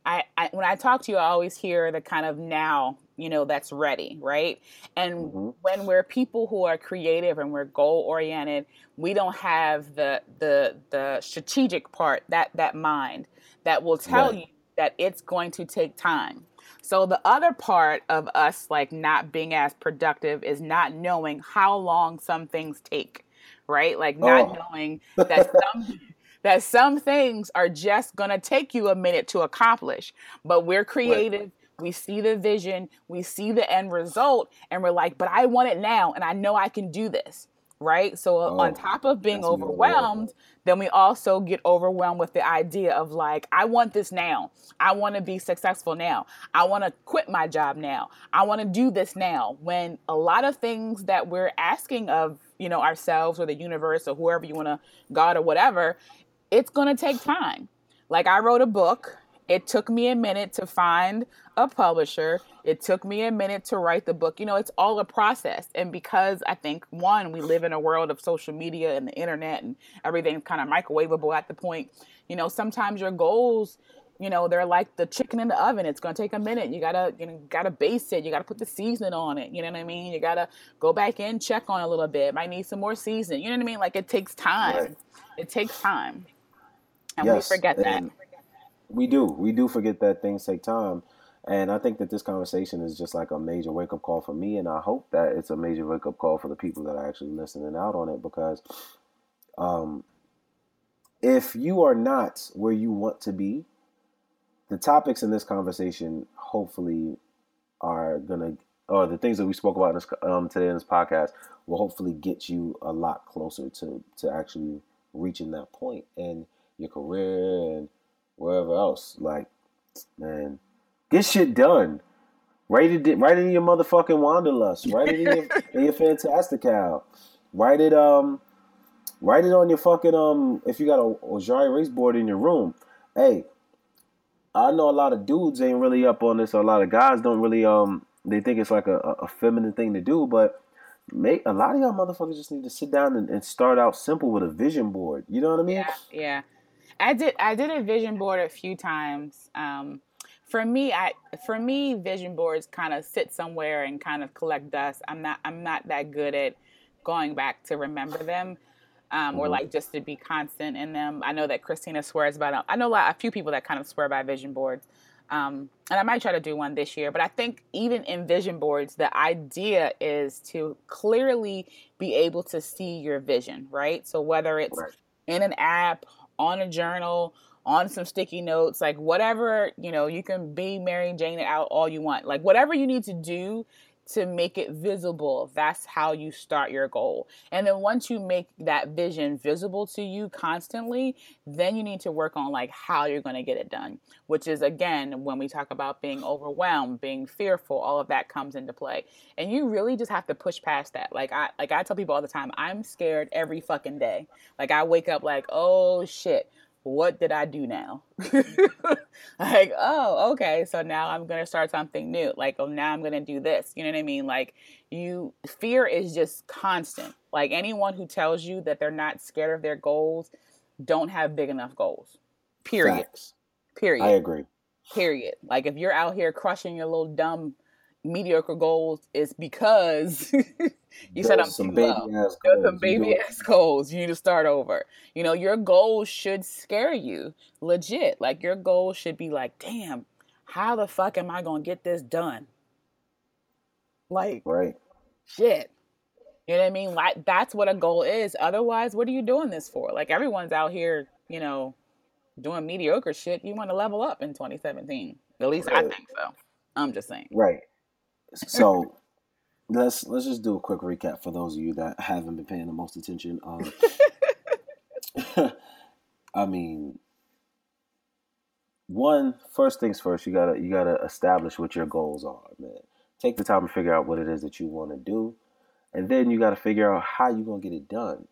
I, I, when I talk to you, I always hear the kind of now, you know, that's ready, right? And mm-hmm. when we're people who are creative and we're goal oriented, we don't have the the the strategic part that that mind that will tell right. you that it's going to take time. So the other part of us like not being as productive is not knowing how long some things take, right? Like not oh. knowing that some (laughs) that some things are just going to take you a minute to accomplish, but we're creative. Right. We see the vision, we see the end result, and we're like, but I want it now, and I know I can do this right? So uh, oh, on top of being overwhelmed, then we also get overwhelmed with the idea of like, I want this now. I want to be successful now. I want to quit my job now. I want to do this now. When a lot of things that we're asking of, you know, ourselves or the universe or whoever you want to, God or whatever, it's going to take time. Like I wrote a book. It took me a minute to find a publisher. It took me a minute to write the book. You know, it's all a process. And because I think, one, we live in a world of social media and the internet and everything's kind of microwavable at the point, you know, sometimes your goals, you know, they're like the chicken in the oven. It's gonna take a minute. You gotta, you know, gotta base it. You gotta put the seasoning on it. You know what I mean? You gotta go back in, check on a little bit. Might need some more seasoning. You know what I mean? Like it takes time. Right. It takes time. And yes, we forget that. We do. We do forget that things take time. And I think that this conversation is just like a major wake up call for me. And I hope that it's a major wake up call for the people that are actually listening out on it because um, if you are not where you want to be, the topics in this conversation hopefully are to, or the things that we spoke about in this, um, today in this podcast will hopefully get you a lot closer to, to actually reaching that point. in your career and wherever else. Like, man, get shit done. Write it, write it in your motherfucking Wunderlist. Write it in your, (laughs) in your Fantastical. Write it, um, write it on your fucking um. If you got a, a race board in your room, hey, I know a lot of dudes ain't really up on this. A lot of guys don't really um. They think it's like a, a feminine thing to do, but make a lot of y'all motherfuckers just need to sit down and, and, start out simple with a vision board. You know what I mean? Yeah, yeah. I did I did a vision board a few times. Um, for me, I for me vision boards kind of sit somewhere and kind of collect dust. I'm not I'm not that good at going back to remember them. Um, or mm-hmm. like just to be constant in them. I know that Christina swears by them. I know a, lot, a few people that kind of swear by vision boards. Um, and I might try to do one this year, but I think even in vision boards, the idea is to clearly be able to see your vision, right? So whether it's right. in an app, on a journal, on some sticky notes, like whatever, you know, you can be Mary Jane it out all you want. Like whatever you need to do to make it visible. That's how you start your goal. And then once you make that vision visible to you constantly, then you need to work on like how you're going to get it done, which is again when we talk about being overwhelmed, being fearful, all of that comes into play. And you really just have to push past that. Like I like I tell people all the time, I'm scared every fucking day. Like I wake up like, "Oh shit, what did I do now? (laughs) like, oh, okay, so now I'm gonna start something new. Like, oh, now I'm gonna do this. You know what I mean? Like, you fear is just constant. Like anyone who tells you that they're not scared of their goals, don't have big enough goals. Period. Facts. Period. I agree. Period. Like if you're out here crushing your little dumb mediocre goals, is because (laughs) you set up some baby low. ass goals. some baby ass (laughs) goals. You need to start over. You know, your goals should scare you. Legit. Like your goals should be like, damn, how the fuck am I gonna get this done? Like right. shit. You know what I mean? Like that's what a goal is. Otherwise, what are you doing this for? Like everyone's out here, you know, doing mediocre shit. You want to level up in 2017. At least right. I think so. I'm just saying. Right. So let's let's just do a quick recap for those of you that haven't been paying the most attention. Um, (laughs) (laughs) I mean, one first things first, you gotta you gotta establish what your goals are, man. Take the time to figure out what it is that you want to do and then you got to figure out how you're to get it done.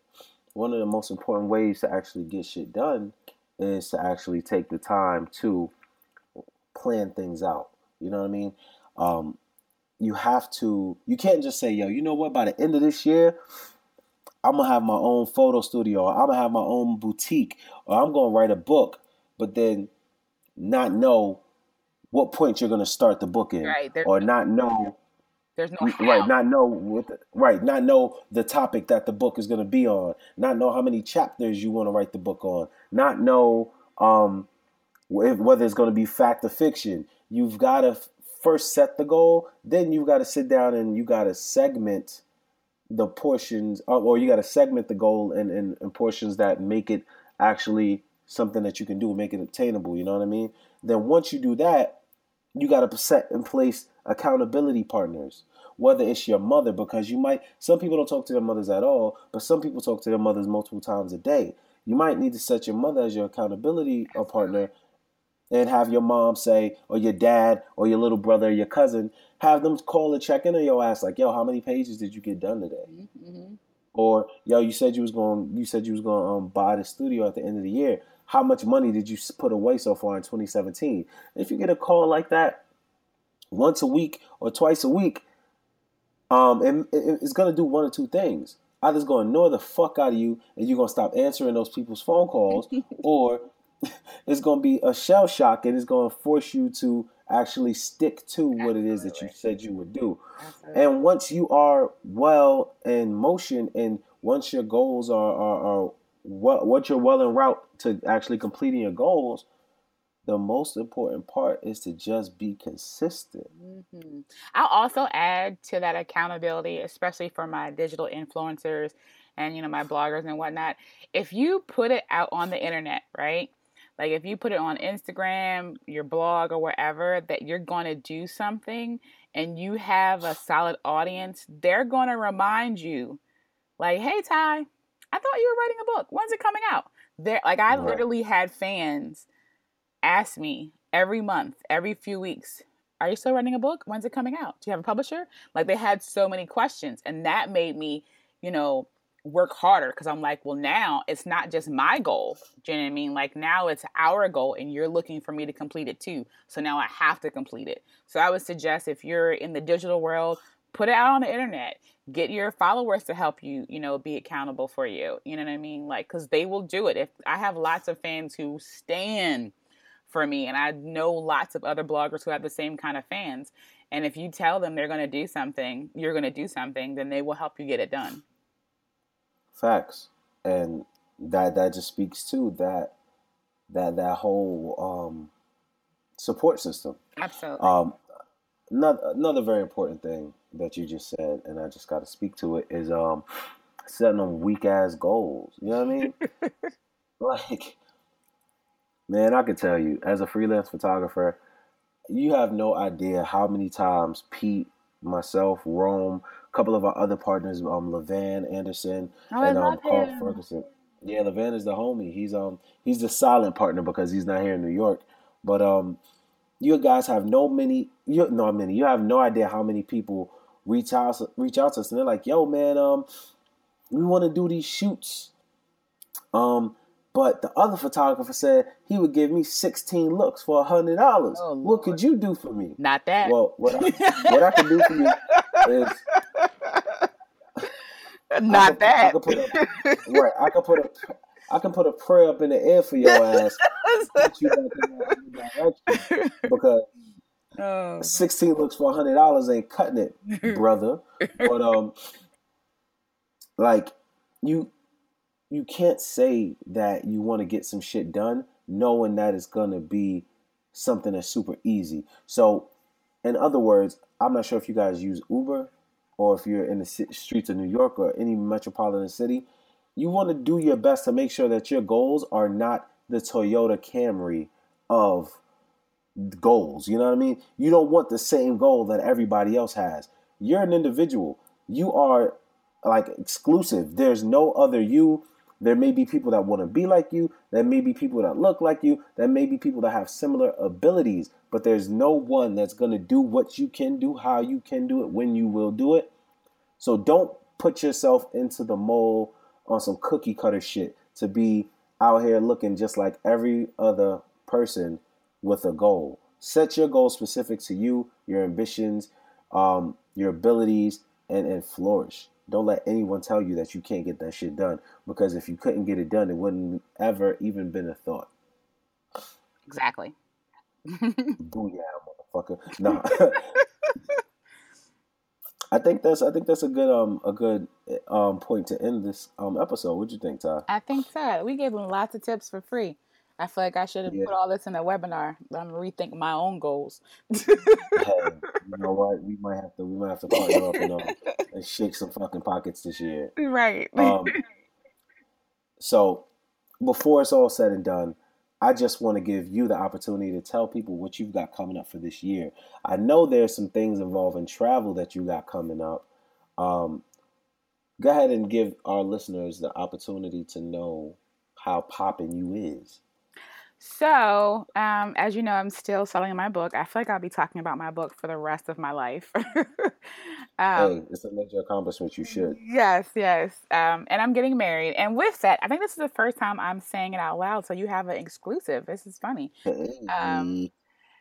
One of the most important ways to actually get shit done is to actually take the time to plan things out. You know what I mean? Um, you have to, you can't just say, yo, you know what, by the end of this year, I'm to have my own photo studio, or I'm to have my own boutique, or I'm to write a book, but then not know what point you're to start the book in, right, or not know there's no how. right, not know what right, not know the topic that the book is going to be on, not know how many chapters you want to write the book on, not know um, whether it's going to be fact or fiction. You've got to first set the goal, then you've got to sit down and you got to segment the portions, uh, or you got to segment the goal in, in, in portions that make it actually something that you can do, and make it obtainable. You know what I mean? Then once you do that, you got to set in place accountability partners whether it's your mother because you might some people don't talk to their mothers at all but some people talk to their mothers multiple times a day you might need to set your mother as your accountability partner and have your mom say or your dad or your little brother or your cousin have them call and check in on your ass like yo how many pages did you get done today mm-hmm. or yo you said you was going you said you was going to um, buy the studio at the end of the year how much money did you put away so far in 2017? If you get a call like that once a week or twice a week, um, it, it's gonna do one or two things. Either it's gonna annoy the fuck out of you, and you're gonna stop answering those people's phone calls, (laughs) or (laughs) it's gonna be a shell shock, and it's gonna force you to actually stick to what it is that you said you would do. Absolutely. And once you are well in motion, and once your goals are, are, are what what you're well en route to actually completing your goals, the most important part is to just be consistent. Mm-hmm. I'll also add to that accountability, especially for my digital influencers and you know my bloggers and whatnot. If you put it out on the internet, right? Like if you put it on Instagram, your blog, or wherever that you're going to do something and you have a solid audience, they're going to remind you, like, "Hey, Ty, I thought you were writing a book. When's it coming out? There, like I right. literally had fans ask me every month, every few weeks, "Are you still writing a book? When's it coming out? Do you have a publisher?" Like they had so many questions, and that made me, you know, work harder because I'm like, well, now it's not just my goal. Do you know what I mean? Like now it's our goal, and you're looking for me to complete it too. So now I have to complete it. So I would suggest if you're in the digital world, put it out on the internet get your followers to help you you know be accountable for you you know what i mean like because they will do it if i have lots of fans who stand for me and i know lots of other bloggers who have the same kind of fans and if you tell them they're going to do something you're going to do something then they will help you get it done facts and that that just speaks to that that that whole um support system absolutely um another, another very important thing that you just said, and I just got to speak to it, is um setting them weak ass goals. You know what I mean? (laughs) like, man, I can tell you, as a freelance photographer, you have no idea how many times Pete, myself, Rome, couple of our other partners, um, Levan Anderson, oh, and um, Carl him. Ferguson. Yeah, Levan is the homie. He's um he's the silent partner because he's not here in New York. But um, you guys have no many you no many you have no idea how many people reach out reach out to us and they're like, "Yo, man, um, we want to do these shoots. Um, But the other photographer said he would give me 16 looks for $100. Oh, what could you do for me? Not that. Well, what I, what I can do for you is. (laughs) Not I that. I can put a, right. I can put a. I can put a prayer up in the air for your ass. you because (laughs) oh. 16 looks for $100 ain't cutting it, brother. (laughs) but um like you you can't say that you want to get some shit done knowing that it's gonna be something that's super easy. So, in other words, I'm not sure if you guys use Uber or if you're in the streets of New York or any metropolitan city. You want to do your best to make sure that your goals are not the Toyota Camry of goals. You know what I mean? You don't want the same goal that everybody else has. You're an individual. You are like exclusive. There's no other you. There may be people that want to be like you. There may be people that look like you. There may be people that have similar abilities, but there's no one that's going to do what you can do, how you can do it, when you will do it. So don't put yourself into the mold on some cookie cutter shit to be out here looking just like every other person with a goal. Set your goal specific to you, your ambitions, um, your abilities, and, and flourish. Don't let anyone tell you that you can't get that shit done because if you couldn't get it done, it wouldn't ever even been a thought. Exactly. (laughs) Booyah, motherfucker. No. (laughs) I think that's I think that's a good um a good um point to end this um episode. What do you think, Ty? I think so. We gave them lots of tips for free. I feel like I should have yeah. put all this in a webinar. I'm gonna rethink my own goals. hey, you know what? We might have to we might have to partner up and, um, (laughs) and shake some fucking pockets this year. Right. Um, so before it's all said and done, I just want to give you the opportunity to tell people what you've got coming up for this year. I know there's some things involving travel that you got coming up. Um, go ahead and give our listeners the opportunity to know how popping you is. So, um, as you know, I'm still selling my book. I feel like I'll be talking about my book for the rest of my life. (laughs) um, hey, it's a major accomplishment. You should. Yes, yes. Um, and I'm getting married. And with that, I think this is the first time I'm saying it out loud. So you have an exclusive. This is funny. Um,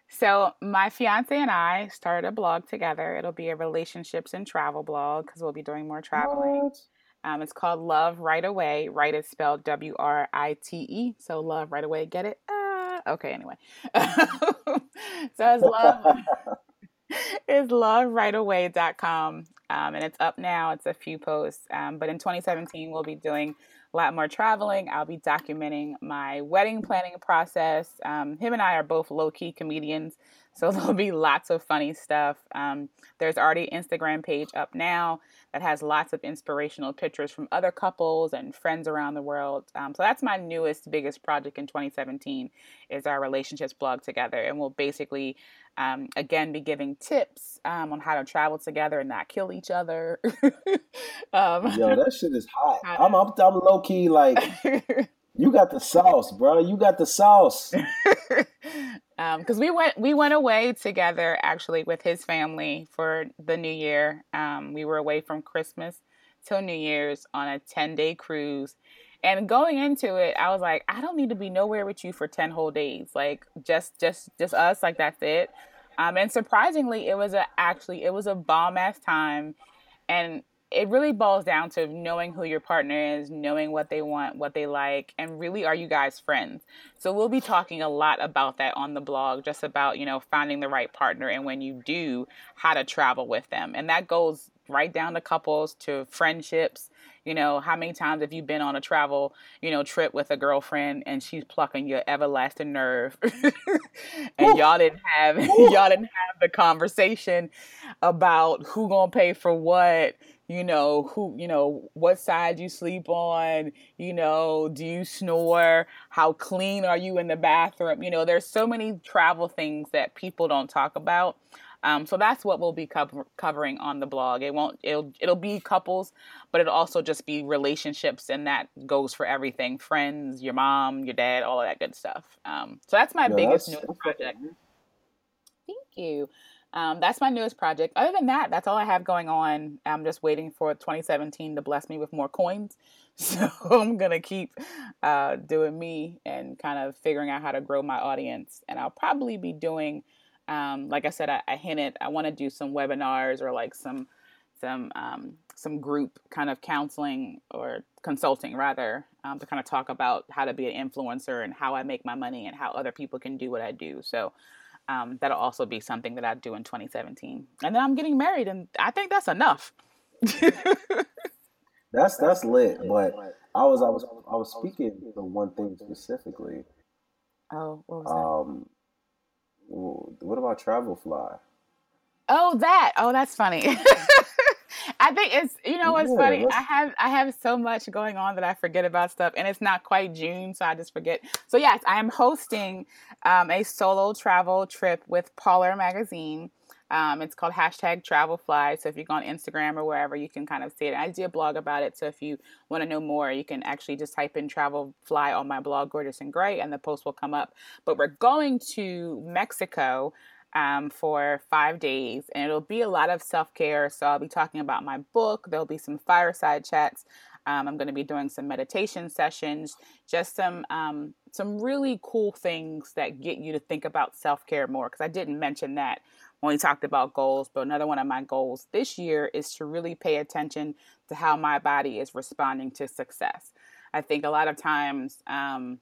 so my fiance and I started a blog together. It'll be a relationships and travel blog because we'll be doing more traveling. What? Um, it's called Love Right Away. Right is spelled W R I T E. So Love Right Away. Get it? Uh, okay. Anyway, (laughs) so it's love. (laughs) it's loverightaway.com um, and it's up now. It's a few posts, um, but in 2017 we'll be doing a lot more traveling. I'll be documenting my wedding planning process. Um, him and I are both low key comedians, so (laughs) there'll be lots of funny stuff. Um, there's already Instagram page up now that has lots of inspirational pictures from other couples and friends around the world. Um, so that's my newest, biggest project in 2017 is our relationships blog together, and we'll basically um, again be giving tips um, on how to travel together and not kill each other. (laughs) um, Yo, that shit is hot. (laughs) I'm, I'm, I'm low key like. You got the sauce, bro. You got the sauce. Because um, we went we went away together actually with his family for the new year. Um, we were away from Christmas till New Year's on a ten day cruise. And going into it, I was like, I don't need to be nowhere with you for ten whole days. Like just just just us. Like that's it. Um, and surprisingly, it was a actually it was a bomb ass time, and it really boils down to knowing who your partner is, knowing what they want, what they like, and really are you guys friends? So we'll be talking a lot about that on the blog, just about, you know, finding the right partner and when you do, how to travel with them. And that goes right down to couples to friendships. You know, how many times have you been on a travel, you know, trip with a girlfriend and she's plucking your everlasting nerve, (laughs) and y'all didn't have (laughs) y'all didn't have the conversation about who gonna pay for what, you know who you know what side you sleep on you know do you snore? How clean are you in the bathroom? You know there's so many travel things that people don't talk about. Um, so that's what we'll be co- covering on the blog. It won't it'll it'll be couples but it'll also just be relationships and that goes for everything friends your mom your dad all of that good stuff. Um, so that's my biggest that's, project. thank you um, that's my newest project. Other than that, that's all I have going on. I'm just waiting for 2017 to bless me with more coins. (laughs) So I'm gonna keep uh, doing me and kind of figuring out how to grow my audience. And I'll probably be doing, um, like I said, I, I hinted, I want to do some webinars or like some some um, some group kind of counseling or consulting rather um, to kind of talk about how to be an influencer and how I make my money and how other people can do what I do. So um, that'll also be something that I do in 2017. And then I'm getting married, and I think that's enough. (laughs) that's that's lit. But I was I was I was speaking to one thing specifically. Oh, what was um, that? What about Travel Fly? Oh, that. Oh, that's funny. (laughs) I think it's you know what's yeah, funny. I have I have so much going on that I forget about stuff, and it's not quite June, so I just forget. So yes, I am hosting um, a solo travel trip with Polar Magazine. Um, it's called hashtag Travel Fly. So if you go on Instagram or wherever, you can kind of see it. I did a blog about it. So if you want to know more, you can actually just type in Travel Fly on my blog, Gorgeous in Grey, and the post will come up. But we're going to Mexico um, for five days, and it'll be a lot of self care. So I'll be talking about my book. There'll be some fireside chats. Um, I'm going to be doing some meditation sessions, just some um, some really cool things that get you to think about self care more. Because I didn't mention that when we talked about goals, but another one of my goals this year is to really pay attention to how my body is responding to success. I think a lot of times um,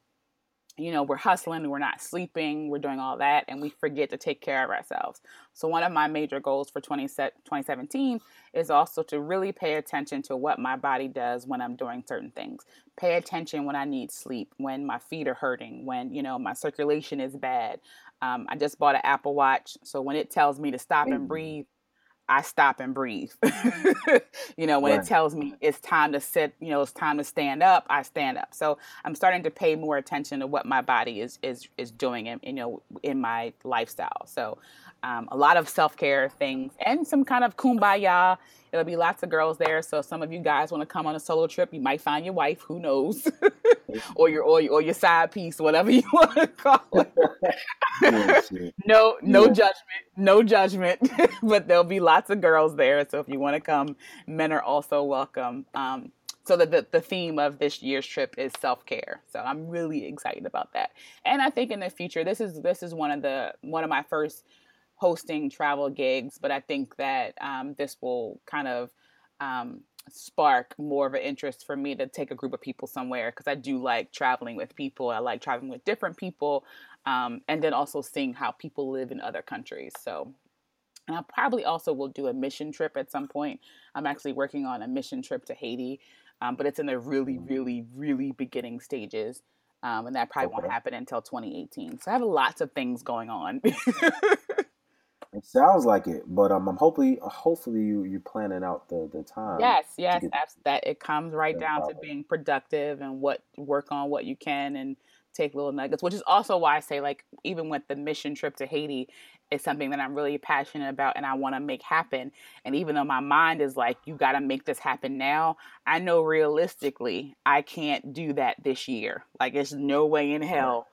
you know, we're hustling, we're not sleeping, we're doing all that, and we forget to take care of ourselves. So, one of my major goals for 20, 2017 is also to really pay attention to what my body does when I'm doing certain things. Pay attention when I need sleep, when my feet are hurting, when, you know, my circulation is bad. Um, I just bought an Apple Watch, so when it tells me to stop and breathe, I stop and breathe. (laughs) you know, when right. it tells me it's time to sit, you know, it's time to stand up, I stand up. So I'm starting to pay more attention to what my body is is is doing in you know in my lifestyle. So um, a lot of self care things and some kind of kumbaya There'll be lots of girls there. So some of you guys want to come on a solo trip, you might find your wife, who knows, (laughs) or your or, or your side piece, whatever (laughs) you want to call it. (laughs) no, no yeah. judgment, no judgment. but there'll be lots of girls there. So if you want to come, men are also welcome. Um, so the, the, the theme of this year's trip is self-care so i'm really excited about that and i think in the future this is this is one of the one of my first hosting travel gigs, but I think that um, this will kind of um, spark more of an interest for me to take a group of people somewhere because I do like traveling with people. I like traveling with different people, um, and then also seeing how people live in other countries. So, and I probably also will do a mission trip at some point. I'm actually working on a mission trip to Haiti, um, but it's in the really, really, really beginning stages. Um, and that probably okay. won't happen until 2018. So I have lots of things going on. (laughs) It sounds like it, but um, I'm hopefully hopefully you you planning out the the time. Yes, yes, that. It comes right down to being productive and what work on what you can and take little nuggets, which is also why I say like even with the mission trip to Haiti, it's something that I'm really passionate about and I want to make happen. And even though my mind is like, you got to make this happen now, I know realistically I can't do that this year. Like, there's no way in hell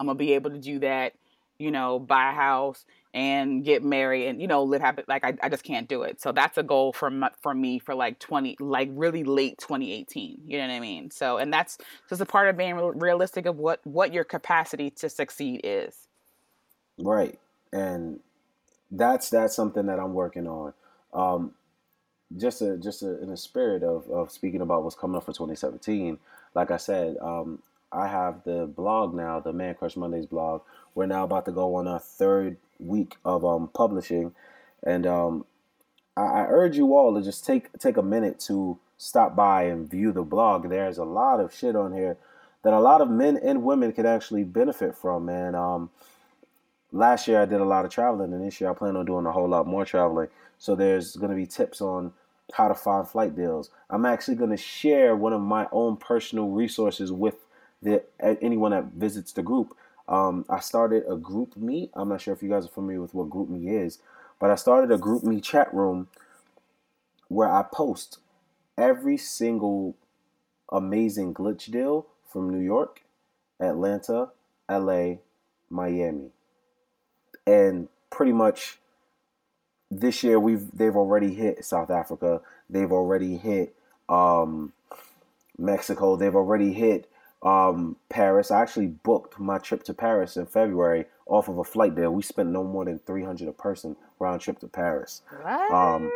I'm gonna be able to do that. You know, buy a house and get married and you know live happy like I, I just can't do it. So that's a goal for for me for like 20 like really late 2018 you know what i mean? So and that's just a part of being realistic of what what your capacity to succeed is. Right and that's that's something that i'm working on. Um just a just a, in the spirit of of speaking about what's coming up for 2017 like i said um i have the blog now the man crush mondays blog we're now about to go on our third week of um, publishing, and um, I, I urge you all to just take take a minute to stop by and view the blog. There's a lot of shit on here that a lot of men and women could actually benefit from, man. Um, last year I did a lot of traveling, and this year I plan on doing a whole lot more traveling. So there's going to be tips on how to find flight deals. I'm actually going to share one of my own personal resources with the anyone that visits the group um, I started a GroupMe. I'm not sure if you guys are familiar with what GroupMe is, but I started a GroupMe chat room where I post every single amazing glitch deal from New York, Atlanta, LA, Miami. And pretty much this year we've they've already hit South Africa. They've already hit um, Mexico. They've already hit um, Paris. I actually booked my trip to Paris in February off of a flight there. We spent no more than three hundred a person round trip to Paris. What? Um,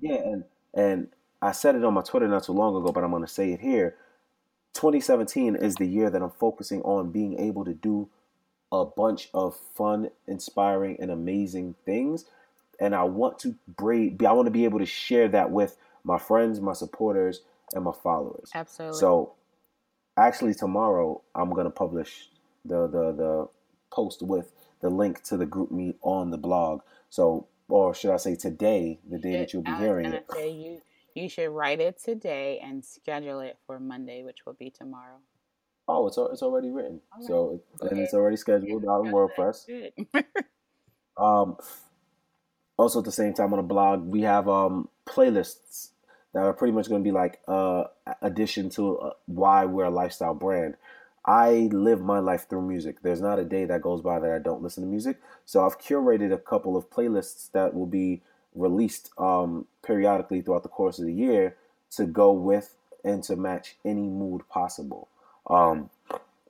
yeah, and and I said it on my Twitter not too long ago, but I'm gonna say it here. 2017 is the year that I'm focusing on being able to do a bunch of fun, inspiring, and amazing things. And I want to braid, I want to be able to share that with my friends, my supporters, and my followers. Absolutely. So, actually, tomorrow I'm gonna publish the the the post with the link to the GroupMe on the blog. So, or should I say today, the day that you'll be I was hearing it. say you you should write it today and schedule it for Monday, which will be tomorrow. Oh, it's it's already written. Right. So and Okay. it's already scheduled out on WordPress. Um, also at the same time on the blog, we have um playlists that are pretty much going to be like uh addition to uh, why we're a lifestyle brand. I live my life through music. There's not a day that goes by that I don't listen to music. So I've curated a couple of playlists that will be released um periodically throughout the course of the year to go with and to match any mood possible. Um,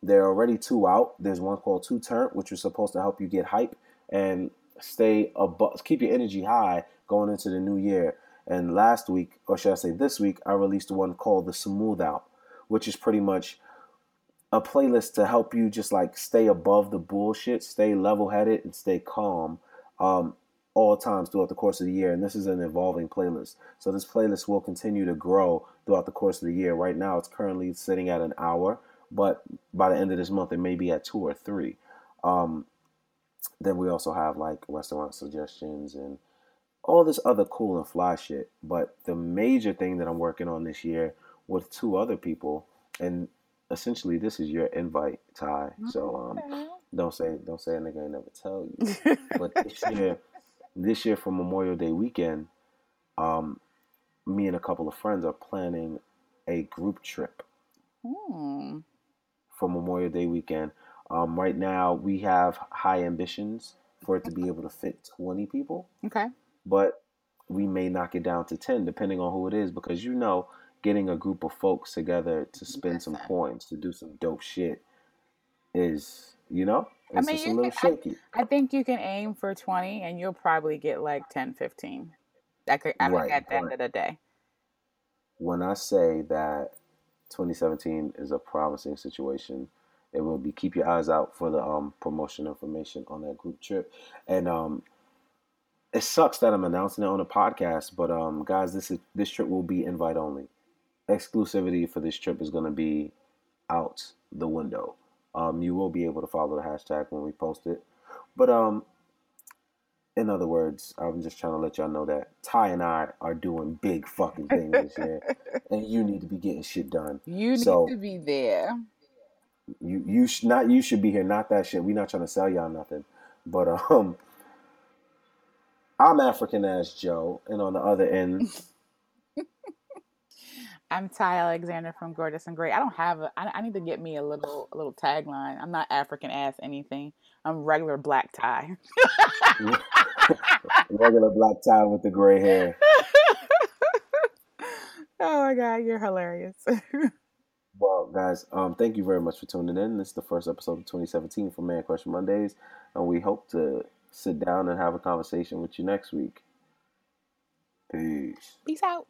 there are already two out. There's one called Two Turn, which is supposed to help you get hype and stay above, keep your energy high going into the new year. And last week, or should I say this week, I released one called the Smooth Out, which is pretty much a playlist to help you just like stay above the bullshit, stay level headed, and stay calm um, all times throughout the course of the year. And this is an evolving playlist. So this playlist will continue to grow throughout the course of the year. Right now, it's currently sitting at an hour, but by the end of this month, it may be at two or three. Um, then we also have like restaurant suggestions and all this other cool and fly shit. But the major thing that I'm working on this year with two other people, and essentially this is your invite, Ty. So um, don't say don't say a nigga ain't never tell you. (laughs) But this year, this year for Memorial Day weekend, um, me and a couple of friends are planning a group trip Hmm. for Memorial Day weekend. Um, right now, we have high ambitions for it to be able to fit 20 people, Okay. But we may knock it down to 10 depending on who it is because you know, getting a group of folks together to spend some Listen. coins to do some dope shit is, you know, I it's mean, just a little can- shaky. I think you can aim for 20 and you'll probably get like 10, 15. That could, I Right, at the end of the day. when I say that 2017 is a promising situation, it will be keep your eyes out for the um, promotion information on that group trip. And um, it sucks that I'm announcing it on a podcast, but um, guys, this is this trip will be invite only. Exclusivity for this trip is going to be out the window. Um, you will be able to follow the hashtag when we post it, but um, in other words, I'm just trying to let y'all know that Ty and I are doing big fucking things this year, (laughs) and you need to be getting shit done. You need So- to be there. You you sh- not you should be here, not that shit. We're not trying to sell y'all nothing, but um, I'm African as Joe, and on the other end, (laughs) I'm Ty Alexander from Gorgeous in Grey. I don't have a. I, I need to get me a little a little tagline. I'm not African ass anything. I'm regular black tie. (laughs) regular black tie with the gray hair. (laughs) oh my god, you're hilarious. Well, guys, um, thank you very much for tuning in. This is the first episode of 2017 for Man Crush Mondays, and we hope to sit down and have a conversation with you next week. Peace. Peace out.